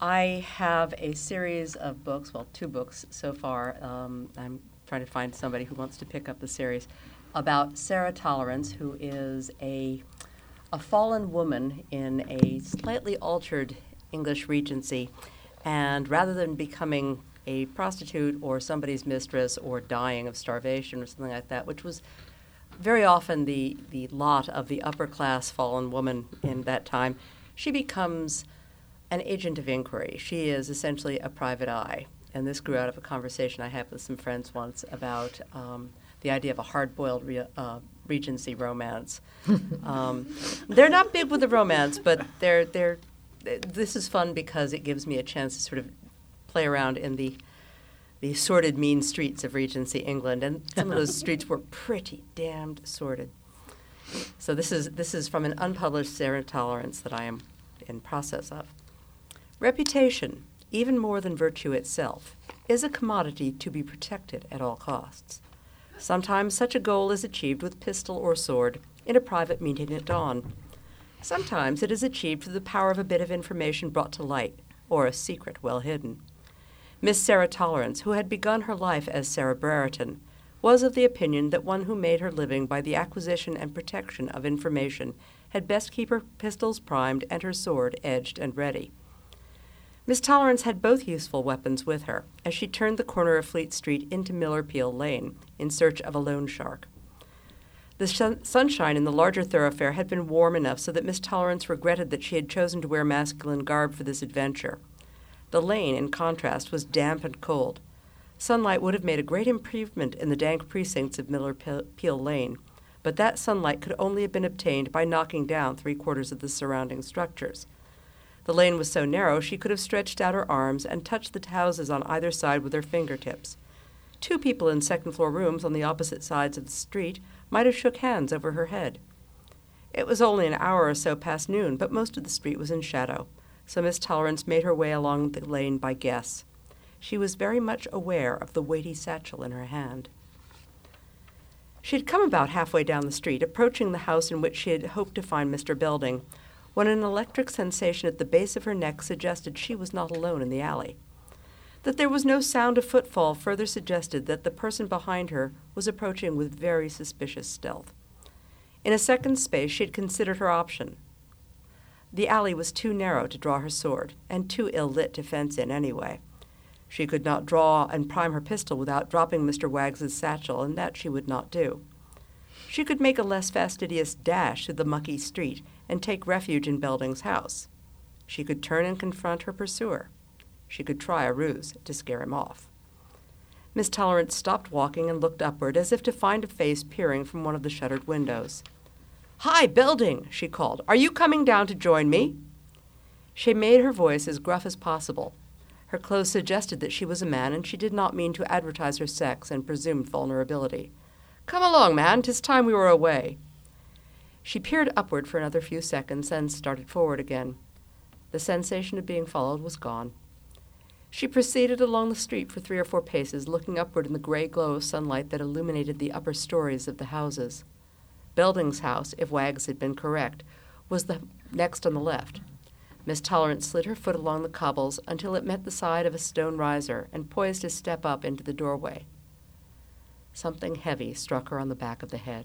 I have a series of books, well, two books so far. Um, I'm trying to find somebody who wants to pick up the series about Sarah Tolerance, who is a a fallen woman in a slightly altered English regency, and rather than becoming a prostitute or somebody's mistress or dying of starvation or something like that, which was very often the, the lot of the upper class fallen woman in that time, she becomes an agent of inquiry. She is essentially a private eye. And this grew out of a conversation I had with some friends once about um, the idea of a hard boiled re- uh, Regency romance. um, they're not big with the romance, but they're, they're, this is fun because it gives me a chance to sort of play around in the the sordid, mean streets of Regency England, and some of those streets were pretty damned sordid. So this is this is from an unpublished Sarah Tolerance that I am in process of. Reputation, even more than virtue itself, is a commodity to be protected at all costs. Sometimes such a goal is achieved with pistol or sword in a private meeting at dawn. Sometimes it is achieved through the power of a bit of information brought to light, or a secret well hidden. Miss Sarah Tolerance, who had begun her life as Sarah Brereton, was of the opinion that one who made her living by the acquisition and protection of information had best keep her pistols primed and her sword edged and ready. Miss Tolerance had both useful weapons with her as she turned the corner of Fleet Street into Miller Peel Lane in search of a loan shark. The sun- sunshine in the larger thoroughfare had been warm enough so that Miss Tolerance regretted that she had chosen to wear masculine garb for this adventure. The lane, in contrast, was damp and cold. Sunlight would have made a great improvement in the dank precincts of Miller Peel Lane, but that sunlight could only have been obtained by knocking down three quarters of the surrounding structures. The lane was so narrow she could have stretched out her arms and touched the houses on either side with her fingertips. Two people in second floor rooms on the opposite sides of the street might have shook hands over her head. It was only an hour or so past noon, but most of the street was in shadow, so Miss Tolerance made her way along the lane by guess. She was very much aware of the weighty satchel in her hand. She had come about halfway down the street, approaching the house in which she had hoped to find Mr. Belding, when an electric sensation at the base of her neck suggested she was not alone in the alley. That there was no sound of footfall further suggested that the person behind her was approaching with very suspicious stealth. In a second space, she had considered her option. The alley was too narrow to draw her sword, and too ill lit to fence in anyway. She could not draw and prime her pistol without dropping Mr. Waggs's satchel, and that she would not do. She could make a less fastidious dash through the mucky street and take refuge in Belding's house. She could turn and confront her pursuer. She could try a ruse to scare him off. Miss Tolerance stopped walking and looked upward as if to find a face peering from one of the shuttered windows. Hi, Belding, she called. Are you coming down to join me? She made her voice as gruff as possible. Her clothes suggested that she was a man, and she did not mean to advertise her sex and presumed vulnerability. Come along, man, 'tis time we were away. She peered upward for another few seconds, then started forward again. The sensation of being followed was gone. She proceeded along the street for three or four paces, looking upward in the gray glow of sunlight that illuminated the upper stories of the houses. Belding's house, if Waggs had been correct, was the next on the left. Miss Tolerance slid her foot along the cobbles until it met the side of a stone riser and poised to step up into the doorway. Something heavy struck her on the back of the head.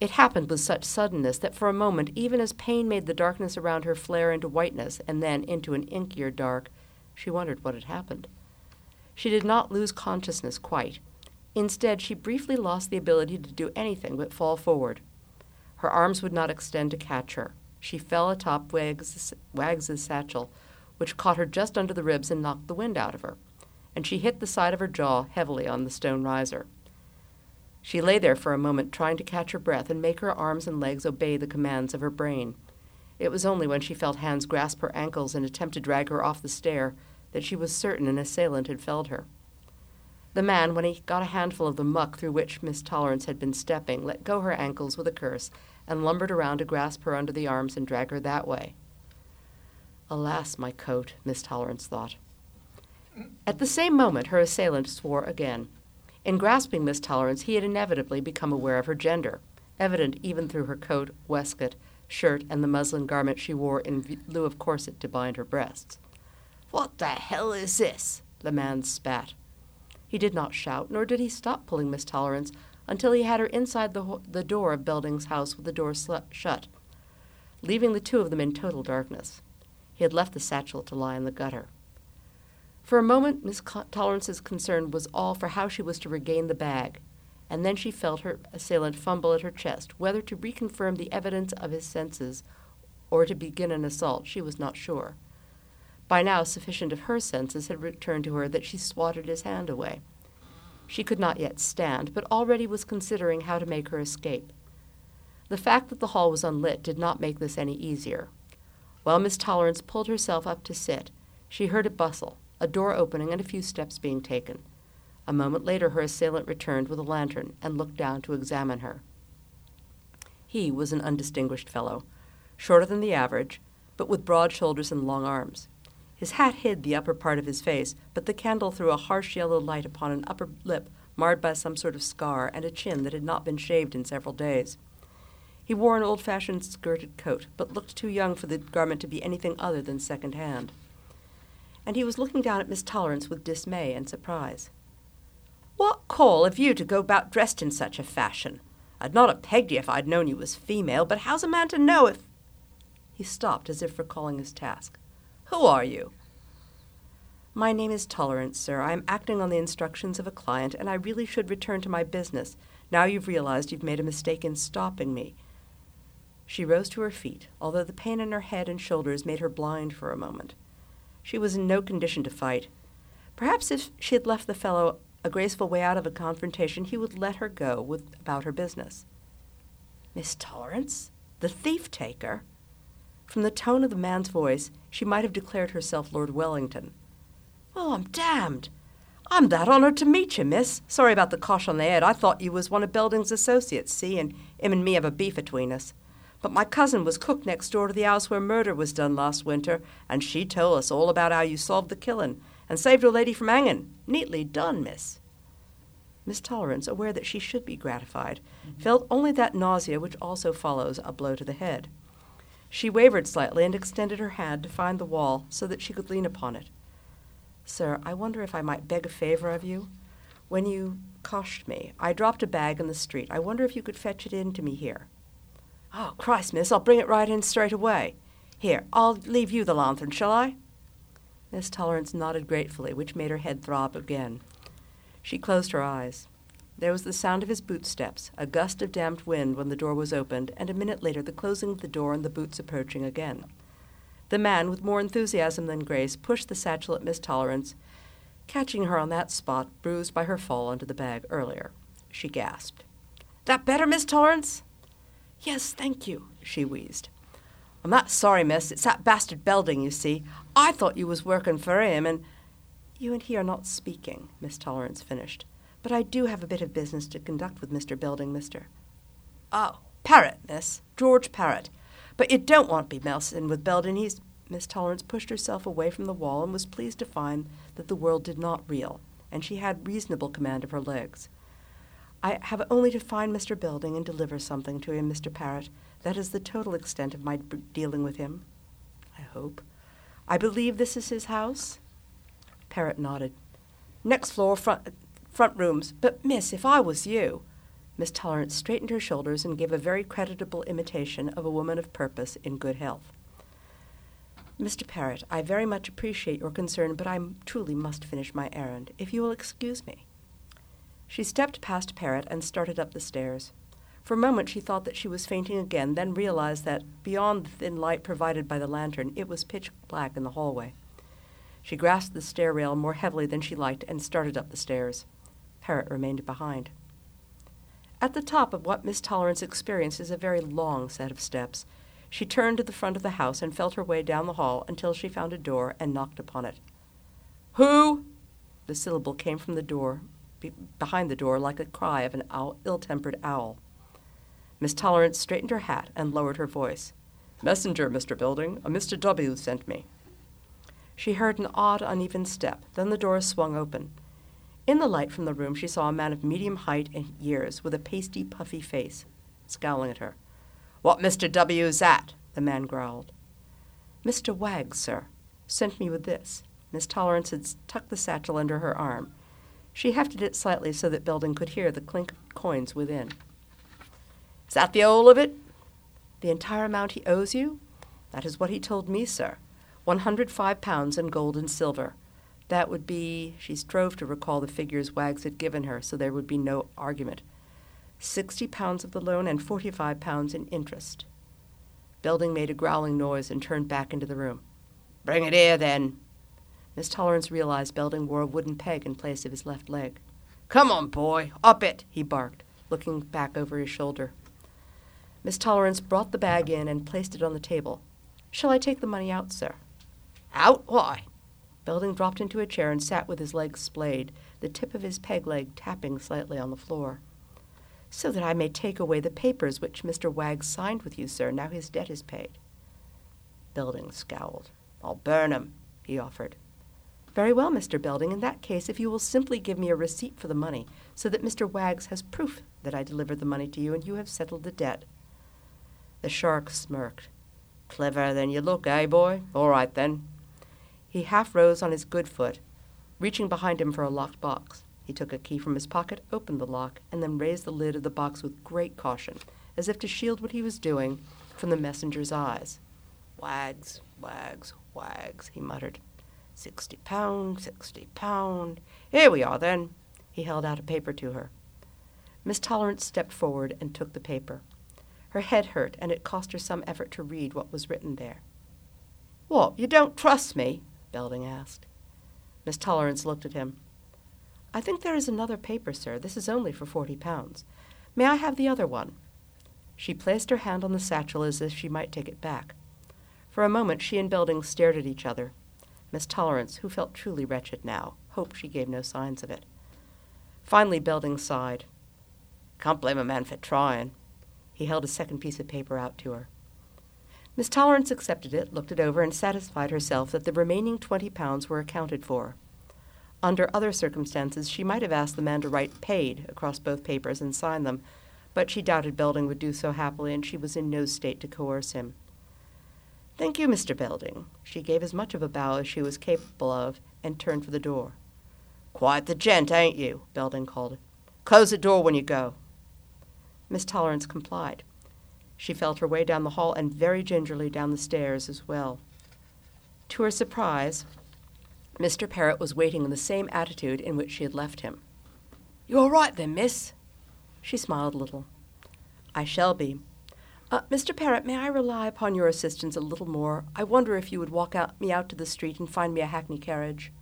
It happened with such suddenness that for a moment, even as pain made the darkness around her flare into whiteness and then into an inkier dark, she wondered what had happened. She did not lose consciousness quite. Instead, she briefly lost the ability to do anything but fall forward. Her arms would not extend to catch her. She fell atop Waggs's satchel, which caught her just under the ribs and knocked the wind out of her, and she hit the side of her jaw heavily on the stone riser. She lay there for a moment, trying to catch her breath and make her arms and legs obey the commands of her brain. It was only when she felt hands grasp her ankles and attempt to drag her off the stair that she was certain an assailant had felled her. The man, when he got a handful of the muck through which Miss Tolerance had been stepping, let go her ankles with a curse and lumbered around to grasp her under the arms and drag her that way. Alas, my coat, Miss Tolerance thought. At the same moment, her assailant swore again. In grasping Miss Tolerance, he had inevitably become aware of her gender, evident even through her coat, waistcoat, shirt, and the muslin garment she wore in lieu of corset to bind her breasts. What the hell is this? the man spat. He did not shout, nor did he stop pulling Miss Tolerance until he had her inside the, the door of Belding's house with the door sl- shut, leaving the two of them in total darkness. He had left the satchel to lie in the gutter. For a moment, Miss Tolerance's concern was all for how she was to regain the bag, and then she felt her assailant fumble at her chest. Whether to reconfirm the evidence of his senses or to begin an assault, she was not sure. By now, sufficient of her senses had returned to her that she swatted his hand away. She could not yet stand, but already was considering how to make her escape. The fact that the hall was unlit did not make this any easier. While Miss Tolerance pulled herself up to sit, she heard a bustle, a door opening, and a few steps being taken. A moment later, her assailant returned with a lantern and looked down to examine her. He was an undistinguished fellow, shorter than the average, but with broad shoulders and long arms. His hat hid the upper part of his face, but the candle threw a harsh yellow light upon an upper lip marred by some sort of scar and a chin that had not been shaved in several days. He wore an old fashioned skirted coat, but looked too young for the garment to be anything other than second hand. And he was looking down at Miss Tolerance with dismay and surprise. What call have you to go about dressed in such a fashion? I'd not have pegged you if I'd known you was female, but how's a man to know if. He stopped as if recalling his task. Who are you? My name is Tolerance, sir. I am acting on the instructions of a client, and I really should return to my business. Now you've realized you've made a mistake in stopping me. She rose to her feet, although the pain in her head and shoulders made her blind for a moment. She was in no condition to fight. Perhaps if she had left the fellow a graceful way out of a confrontation, he would let her go with, about her business. Miss Tolerance? The thief taker? From the tone of the man's voice, she might have declared herself Lord Wellington. Well, I'm damned. I'm that honoured to meet you, miss. Sorry about the cosh on the head. I thought you was one of Belding's associates, see, and him and me have a beef between us. But my cousin was cook next door to the house where murder was done last winter, and she told us all about how you solved the killing and saved a lady from hanging. Neatly done, miss. Miss Tolerance, aware that she should be gratified, mm-hmm. felt only that nausea which also follows a blow to the head. She wavered slightly and extended her hand to find the wall so that she could lean upon it. Sir, I wonder if I might beg a favor of you? When you coshed me, I dropped a bag in the street. I wonder if you could fetch it in to me here. Oh, Christ, miss, I'll bring it right in straight away. Here, I'll leave you the lanthorn, shall I? Miss Tolerance nodded gratefully, which made her head throb again. She closed her eyes. There was the sound of his bootsteps, a gust of damped wind when the door was opened, and a minute later the closing of the door and the boots approaching again. The man, with more enthusiasm than grace, pushed the satchel at Miss Tolerance, catching her on that spot bruised by her fall into the bag earlier. She gasped. That better, Miss Tolerance? Yes, thank you, she wheezed. I'm not sorry, miss. It's that bastard Belding, you see. I thought you was working for him, and. You and he are not speaking, Miss Tolerance finished. But I do have a bit of business to conduct with Mr. Belding, mister. Oh, Parrott, miss. George Parrott. But you don't want to be messing with Belding. He's. Miss Tolerance pushed herself away from the wall and was pleased to find that the world did not reel, and she had reasonable command of her legs. I have only to find Mr. Belding and deliver something to him, Mr. Parrott. That is the total extent of my dealing with him. I hope. I believe this is his house? Parrott nodded. Next floor, front, front rooms. But, miss, if I was you. Miss Tolerance straightened her shoulders and gave a very creditable imitation of a woman of purpose in good health. Mr. Parrott, I very much appreciate your concern, but I truly must finish my errand, if you will excuse me. She stepped past Parrott and started up the stairs. For a moment she thought that she was fainting again, then realized that, beyond the thin light provided by the lantern, it was pitch black in the hallway. She grasped the stair rail more heavily than she liked and started up the stairs. Parrott remained behind. At the top of what Miss Tolerance experienced is a very long set of steps. She turned to the front of the house and felt her way down the hall until she found a door and knocked upon it. Who? The syllable came from the door, be- behind the door, like a cry of an owl, ill-tempered owl. Miss Tolerance straightened her hat and lowered her voice. Messenger, Mr. Belding, A Mr. W. sent me. She heard an odd, uneven step. Then the door swung open. In the light from the room, she saw a man of medium height and years, with a pasty, puffy face, scowling at her. What Mr. W. is that? the man growled. Mr. Waggs, sir, sent me with this. Miss Tolerance had tucked the satchel under her arm. She hefted it slightly so that Belding could hear the clink of coins within. Is that the whole of it? The entire amount he owes you? That is what he told me, sir. One hundred five pounds in gold and silver. That would be, she strove to recall the figures Waggs had given her so there would be no argument. Sixty pounds of the loan and forty five pounds in interest. Belding made a growling noise and turned back into the room. Bring it here, then. Miss Tolerance realized Belding wore a wooden peg in place of his left leg. Come on, boy, up it, he barked, looking back over his shoulder. Miss Tolerance brought the bag in and placed it on the table. Shall I take the money out, sir? Out? Why? Belding dropped into a chair and sat with his legs splayed, the tip of his peg leg tapping slightly on the floor. So that I may take away the papers which Mr. Wagg signed with you, sir, now his debt is paid. Belding scowled. I'll burn 'em, he offered. Very well, Mr. Belding. In that case, if you will simply give me a receipt for the money, so that Mr. Waggs has proof that I delivered the money to you and you have settled the debt. The shark smirked. Cleverer than you look, eh, boy? All right, then. He half rose on his good foot, reaching behind him for a locked box. He took a key from his pocket, opened the lock, and then raised the lid of the box with great caution, as if to shield what he was doing from the messenger's eyes. Waggs, waggs, waggs, he muttered. Sixty pound, sixty pound. Here we are, then. He held out a paper to her. Miss Tolerance stepped forward and took the paper. Her head hurt, and it cost her some effort to read what was written there. What, you don't trust me? Belding asked. Miss Tolerance looked at him. I think there is another paper, sir. This is only for forty pounds. May I have the other one? She placed her hand on the satchel as if she might take it back. For a moment she and Belding stared at each other. Miss Tolerance, who felt truly wretched now, hoped she gave no signs of it. Finally Belding sighed. Can't blame a man for trying. He held a second piece of paper out to her. Miss Tolerance accepted it, looked it over, and satisfied herself that the remaining twenty pounds were accounted for. Under other circumstances, she might have asked the man to write paid across both papers and sign them, but she doubted Belding would do so happily, and she was in no state to coerce him. Thank you, Mr. Belding. She gave as much of a bow as she was capable of and turned for the door. Quite the gent, ain't you? Belding called. Close the door when you go. Miss Tolerance complied. She felt her way down the hall and very gingerly down the stairs as well. To her surprise, Mr. Parrott was waiting in the same attitude in which she had left him. You all right then, miss? She smiled a little. I shall be. Uh, Mr. Parrott, may I rely upon your assistance a little more? I wonder if you would walk out, me out to the street and find me a hackney carriage.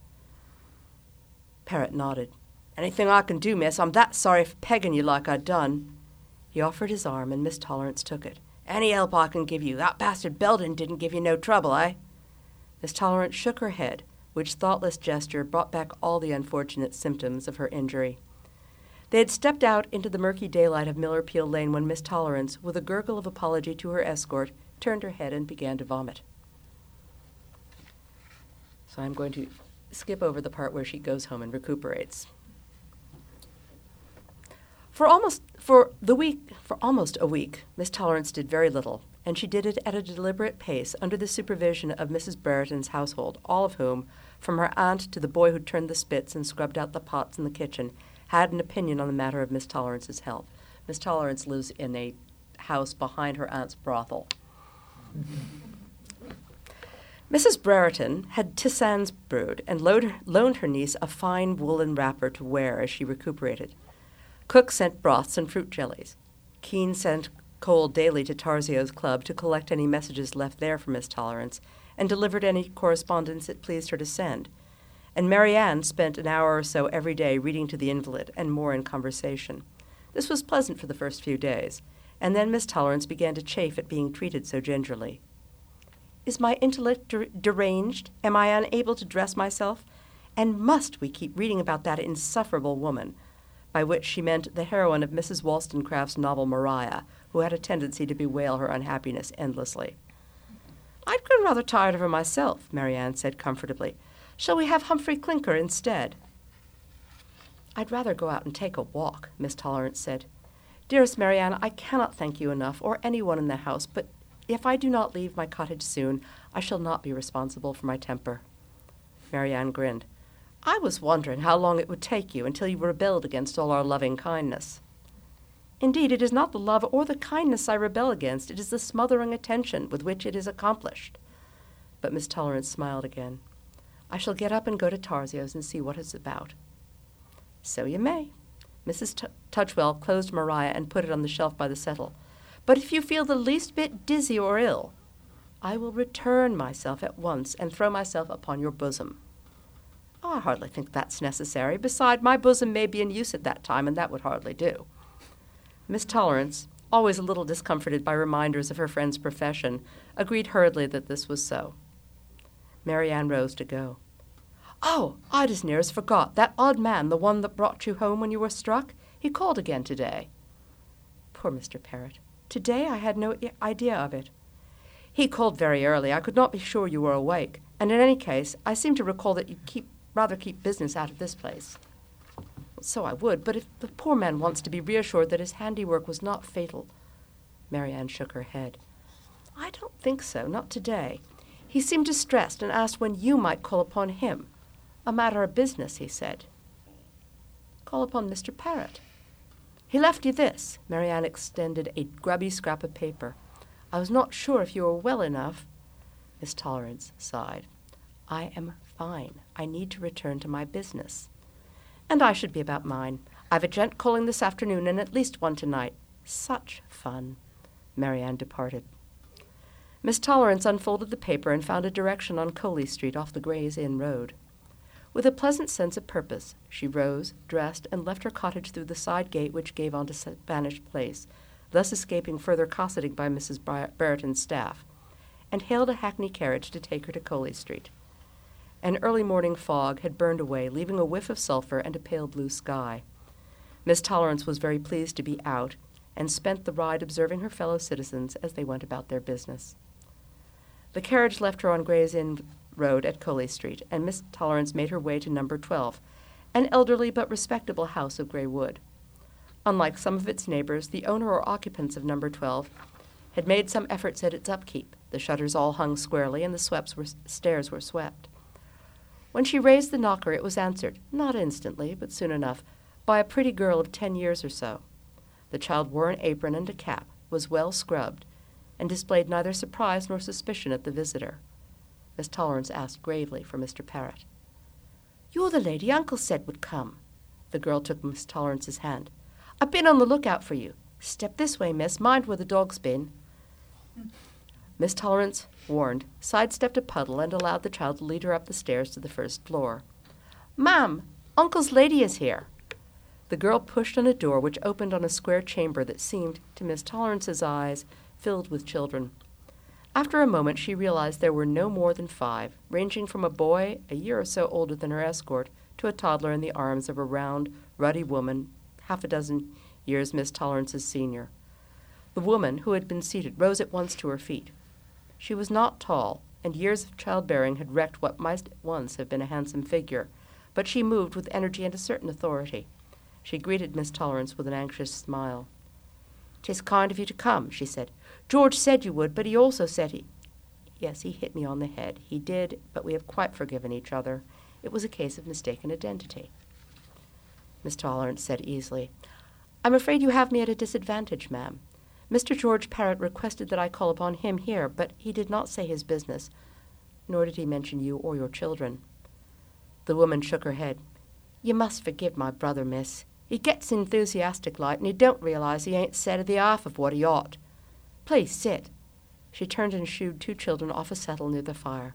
Parrott nodded. Anything I can do, miss. I'm that sorry for pegging you like I done. He offered his arm, and Miss Tolerance took it. Any help I can give you. That bastard Belding didn't give you no trouble, eh? Miss Tolerance shook her head, which thoughtless gesture brought back all the unfortunate symptoms of her injury. They had stepped out into the murky daylight of Miller Peel Lane when Miss Tolerance, with a gurgle of apology to her escort, turned her head and began to vomit. So I'm going to skip over the part where she goes home and recuperates. For almost for the week for almost a week, Miss Tolerance did very little, and she did it at a deliberate pace under the supervision of Mrs. Brereton's household, all of whom, from her aunt to the boy who turned the spits and scrubbed out the pots in the kitchen, had an opinion on the matter of Miss Tolerance's health. Miss Tolerance lives in a house behind her aunt's brothel. Mrs. Brereton had tisanes brewed and loaned her niece a fine woolen wrapper to wear as she recuperated. Cook sent broths and fruit jellies. Keene sent Cole daily to Tarzio's club to collect any messages left there for Miss Tolerance, and delivered any correspondence it pleased her to send. And Marianne spent an hour or so every day reading to the invalid and more in conversation. This was pleasant for the first few days, and then Miss Tolerance began to chafe at being treated so gingerly. Is my intellect der- deranged? Am I unable to dress myself? And must we keep reading about that insufferable woman? By which she meant the heroine of Mrs. Wollstonecraft's novel Maria, who had a tendency to bewail her unhappiness endlessly. I'd grown rather tired of her myself, Marianne said comfortably. Shall we have Humphrey Clinker instead? I'd rather go out and take a walk, Miss Tolerance said. Dearest Marianne, I cannot thank you enough, or anyone in the house, but if I do not leave my cottage soon, I shall not be responsible for my temper. Marianne grinned. I was wondering how long it would take you until you rebelled against all our loving kindness. Indeed, it is not the love or the kindness I rebel against, it is the smothering attention with which it is accomplished. But Miss Tolerance smiled again. I shall get up and go to Tarzio's and see what it's about. So you may. Mrs. T- Touchwell closed Maria and put it on the shelf by the settle. But if you feel the least bit dizzy or ill, I will return myself at once and throw myself upon your bosom. I hardly think that's necessary. Beside, my bosom may be in use at that time, and that would hardly do. Miss Tolerance, always a little discomforted by reminders of her friend's profession, agreed hurriedly that this was so. Marianne rose to go. Oh, I'd as near as forgot. That odd man, the one that brought you home when you were struck, he called again today. Poor Mr. Parrott. Today I had no idea of it. He called very early. I could not be sure you were awake. And in any case, I seem to recall that you keep rather keep business out of this place. So I would, but if the poor man wants to be reassured that his handiwork was not fatal. Marianne shook her head. I don't think so, not today. He seemed distressed and asked when you might call upon him. A matter of business, he said. Call upon Mr. Parrott. He left you this. Marianne extended a grubby scrap of paper. I was not sure if you were well enough. Miss Tolerance sighed. I am fine. I need to return to my business. And I should be about mine. I've a gent calling this afternoon and at least one tonight. Such fun. Marianne departed. Miss Tolerance unfolded the paper and found a direction on Coley Street off the Gray's Inn Road. With a pleasant sense of purpose, she rose, dressed, and left her cottage through the side gate which gave onto Spanish Place, thus escaping further cosseting by Mrs. Brereton's staff, and hailed a hackney carriage to take her to Coley Street. An early morning fog had burned away, leaving a whiff of sulphur and a pale blue sky. Miss Tolerance was very pleased to be out, and spent the ride observing her fellow citizens as they went about their business. The carriage left her on Gray's Inn Road at Coley Street, and Miss Tolerance made her way to number 12, an elderly but respectable house of gray wood. Unlike some of its neighbors, the owner or occupants of number 12 had made some efforts at its upkeep. The shutters all hung squarely, and the were, stairs were swept. When she raised the knocker, it was answered, not instantly, but soon enough, by a pretty girl of ten years or so. The child wore an apron and a cap, was well scrubbed, and displayed neither surprise nor suspicion at the visitor. Miss Tolerance asked gravely for Mr. Parrott. You're the lady Uncle said would come. The girl took Miss Tolerance's hand. I've been on the lookout for you. Step this way, miss. Mind where the dog's been. Miss Tolerance, warned, sidestepped a puddle and allowed the child to lead her up the stairs to the first floor. Ma'am, Uncle's lady is here. The girl pushed on a door which opened on a square chamber that seemed, to Miss Tolerance's eyes, filled with children. After a moment, she realized there were no more than five, ranging from a boy a year or so older than her escort to a toddler in the arms of a round, ruddy woman, half a dozen years Miss Tolerance's senior. The woman, who had been seated, rose at once to her feet. She was not tall, and years of childbearing had wrecked what might once have been a handsome figure, but she moved with energy and a certain authority. She greeted Miss Tolerance with an anxious smile. "'Tis kind of you to come," she said. "George said you would, but he also said he Yes, he hit me on the head. He did, but we have quite forgiven each other. It was a case of mistaken identity. Miss Tolerance said easily, I'm afraid you have me at a disadvantage, ma'am. Mr. George Parrott requested that I call upon him here, but he did not say his business, nor did he mention you or your children. The woman shook her head. You must forgive my brother, miss. He gets enthusiastic like, and he don't realize he ain't said the half of what he ought. Please sit. She turned and shooed two children off a settle near the fire.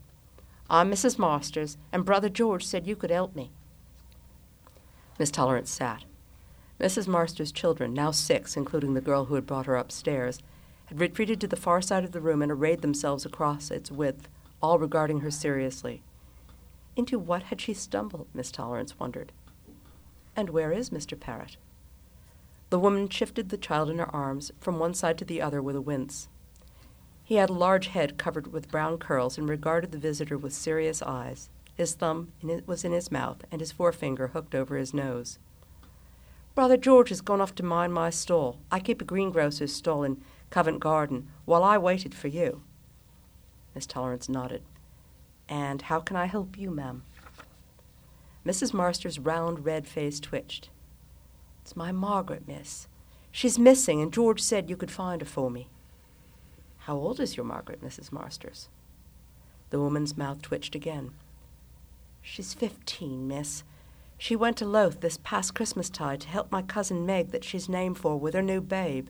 I'm Mrs. Marsters, and Brother George said you could help me. Miss Tolerance sat. Mrs. Marsters' children, now six, including the girl who had brought her upstairs, had retreated to the far side of the room and arrayed themselves across its width, all regarding her seriously. Into what had she stumbled, Miss Tolerance wondered. And where is Mr. Parrott? The woman shifted the child in her arms from one side to the other with a wince. He had a large head covered with brown curls and regarded the visitor with serious eyes. His thumb was in his mouth and his forefinger hooked over his nose. Brother George has gone off to mind my stall. I keep a greengrocer's stall in Covent Garden while I waited for you. Miss Tolerance nodded. And how can I help you, ma'am? Mrs. Marsters' round red face twitched. It's my Margaret, miss. She's missing, and George said you could find her for me. How old is your Margaret, Mrs. Marsters? The woman's mouth twitched again. She's fifteen, miss. She went to Louth this past Christmastide to help my cousin Meg that she's named for with her new babe.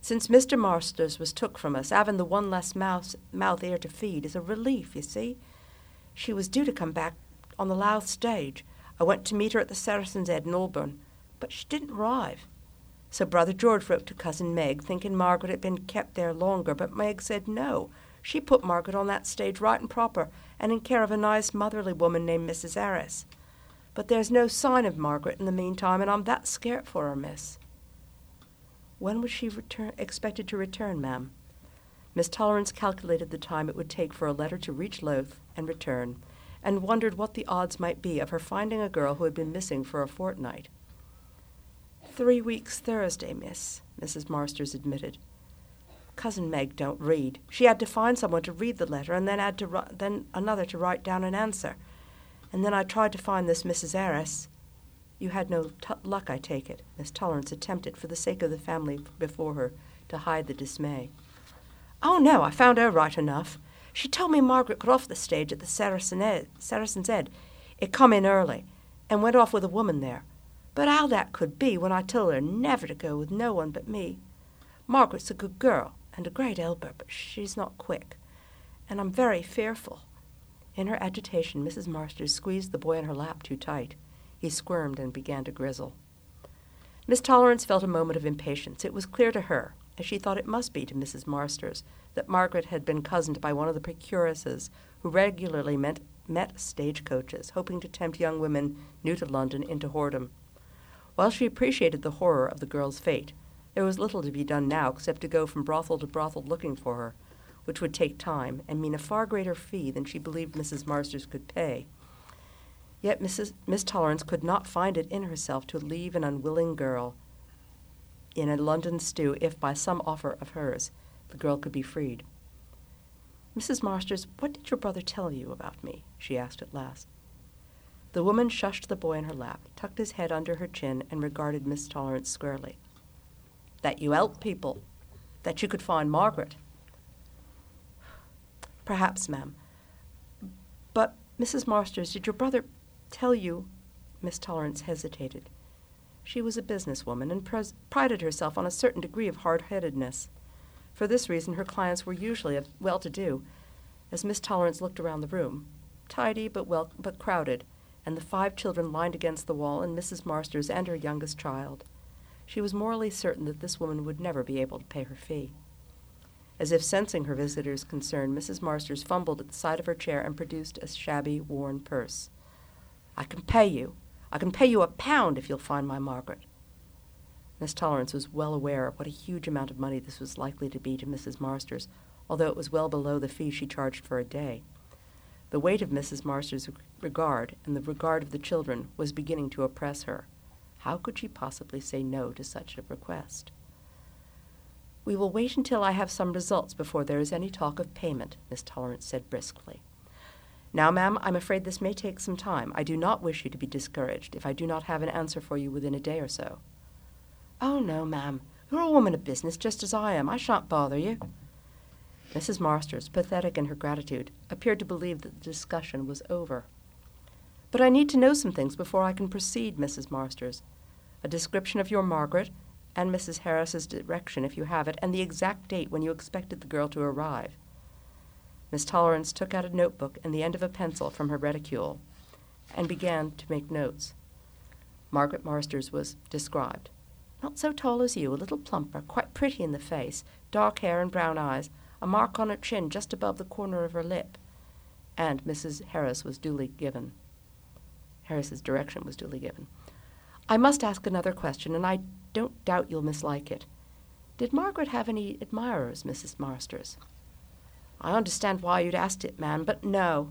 Since Mr. Marsters was took from us, having the one less mouse, mouth ear to feed is a relief, you see. She was due to come back on the Louth stage. I went to meet her at the Saracen's Head in Holborn but she didn't arrive. So Brother George wrote to Cousin Meg, thinking Margaret had been kept there longer, but Meg said no. She put Margaret on that stage right and proper, and in care of a nice motherly woman named Mrs. Harris. But there's no sign of Margaret in the meantime, and I'm that scared for her, miss. When was she return, expected to return, ma'am? Miss Tolerance calculated the time it would take for a letter to reach Louth and return, and wondered what the odds might be of her finding a girl who had been missing for a fortnight. Three weeks Thursday, miss, Mrs. Marsters admitted. Cousin Meg don't read. She had to find someone to read the letter and then had to ru- then another to write down an answer. And then I tried to find this Mrs. Harris. You had no t- luck, I take it. Miss Tolerance attempted, for the sake of the family before her, to hide the dismay. Oh, no, I found her right enough. She told me Margaret got off the stage at the Saracen's Head. It come in early, and went off with a woman there. But how that could be when I told her never to go with no one but me. Margaret's a good girl and a great helper, but she's not quick, and I'm very fearful. In her agitation, Mrs. Marsters squeezed the boy in her lap too tight. He squirmed and began to grizzle. Miss Tolerance felt a moment of impatience. It was clear to her, as she thought it must be to Mrs. Marsters, that Margaret had been cozened by one of the procuresses who regularly met, met stagecoaches, hoping to tempt young women new to London into whoredom. While she appreciated the horror of the girl's fate, there was little to be done now except to go from brothel to brothel looking for her, which would take time and mean a far greater fee than she believed Mrs. Marsters could pay. Yet Mrs. Miss Tolerance could not find it in herself to leave an unwilling girl in a London stew if, by some offer of hers, the girl could be freed. Mrs. Marsters, what did your brother tell you about me? she asked at last. The woman shushed the boy in her lap, tucked his head under her chin, and regarded Miss Tolerance squarely. That you help people. That you could find Margaret. Perhaps, ma'am. But, Mrs. Marsters, did your brother tell you? Miss Tolerance hesitated. She was a businesswoman and pres- prided herself on a certain degree of hard headedness. For this reason, her clients were usually well to do. As Miss Tolerance looked around the room, tidy but, well, but crowded, and the five children lined against the wall, and Mrs. Marsters and her youngest child. She was morally certain that this woman would never be able to pay her fee. As if sensing her visitor's concern, Mrs. Marsters fumbled at the side of her chair and produced a shabby, worn purse. I can pay you. I can pay you a pound if you'll find my Margaret. Miss Tolerance was well aware of what a huge amount of money this was likely to be to Mrs. Marsters, although it was well below the fee she charged for a day. The weight of Mrs. Marsters' regard and the regard of the children was beginning to oppress her. How could she possibly say no to such a request? We will wait until I have some results before there is any talk of payment, Miss Tolerance said briskly. Now, ma'am, I'm afraid this may take some time. I do not wish you to be discouraged if I do not have an answer for you within a day or so. Oh, no, ma'am. You're a woman of business just as I am. I shan't bother you. Mrs. Marsters, pathetic in her gratitude, appeared to believe that the discussion was over. But I need to know some things before I can proceed, Mrs. Marsters. A description of your Margaret, and Mrs. Harris's direction, if you have it, and the exact date when you expected the girl to arrive. Miss Tolerance took out a notebook and the end of a pencil from her reticule and began to make notes. Margaret Marsters was described. Not so tall as you, a little plumper, quite pretty in the face, dark hair and brown eyes, a mark on her chin just above the corner of her lip. and Mrs. Harris was duly given. Harris's direction was duly given. I must ask another question, and I don't doubt you'll mislike it. Did Margaret have any admirers, Mrs. Marsters? I understand why you'd asked it, ma'am, but no.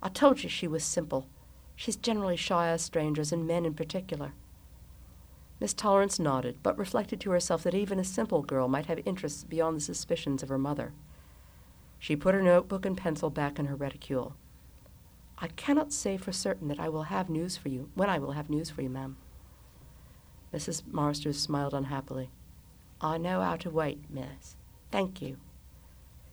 I told you she was simple. She's generally shy of strangers, and men in particular. Miss Tolerance nodded, but reflected to herself that even a simple girl might have interests beyond the suspicions of her mother. She put her notebook and pencil back in her reticule. I cannot say for certain that I will have news for you, when I will have news for you, ma'am. Mrs. Marsters smiled unhappily. I know how to wait, miss. Thank you.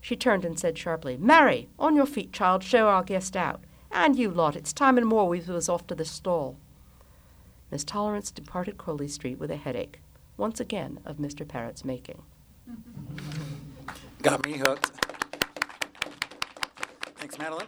She turned and said sharply, Mary, on your feet, child, show our guest out. And you lot, it's time and more we was off to the stall. Miss Tolerance departed Crowley Street with a headache, once again of Mr. Parrott's making. Got me hooked. Thanks, Madeleine.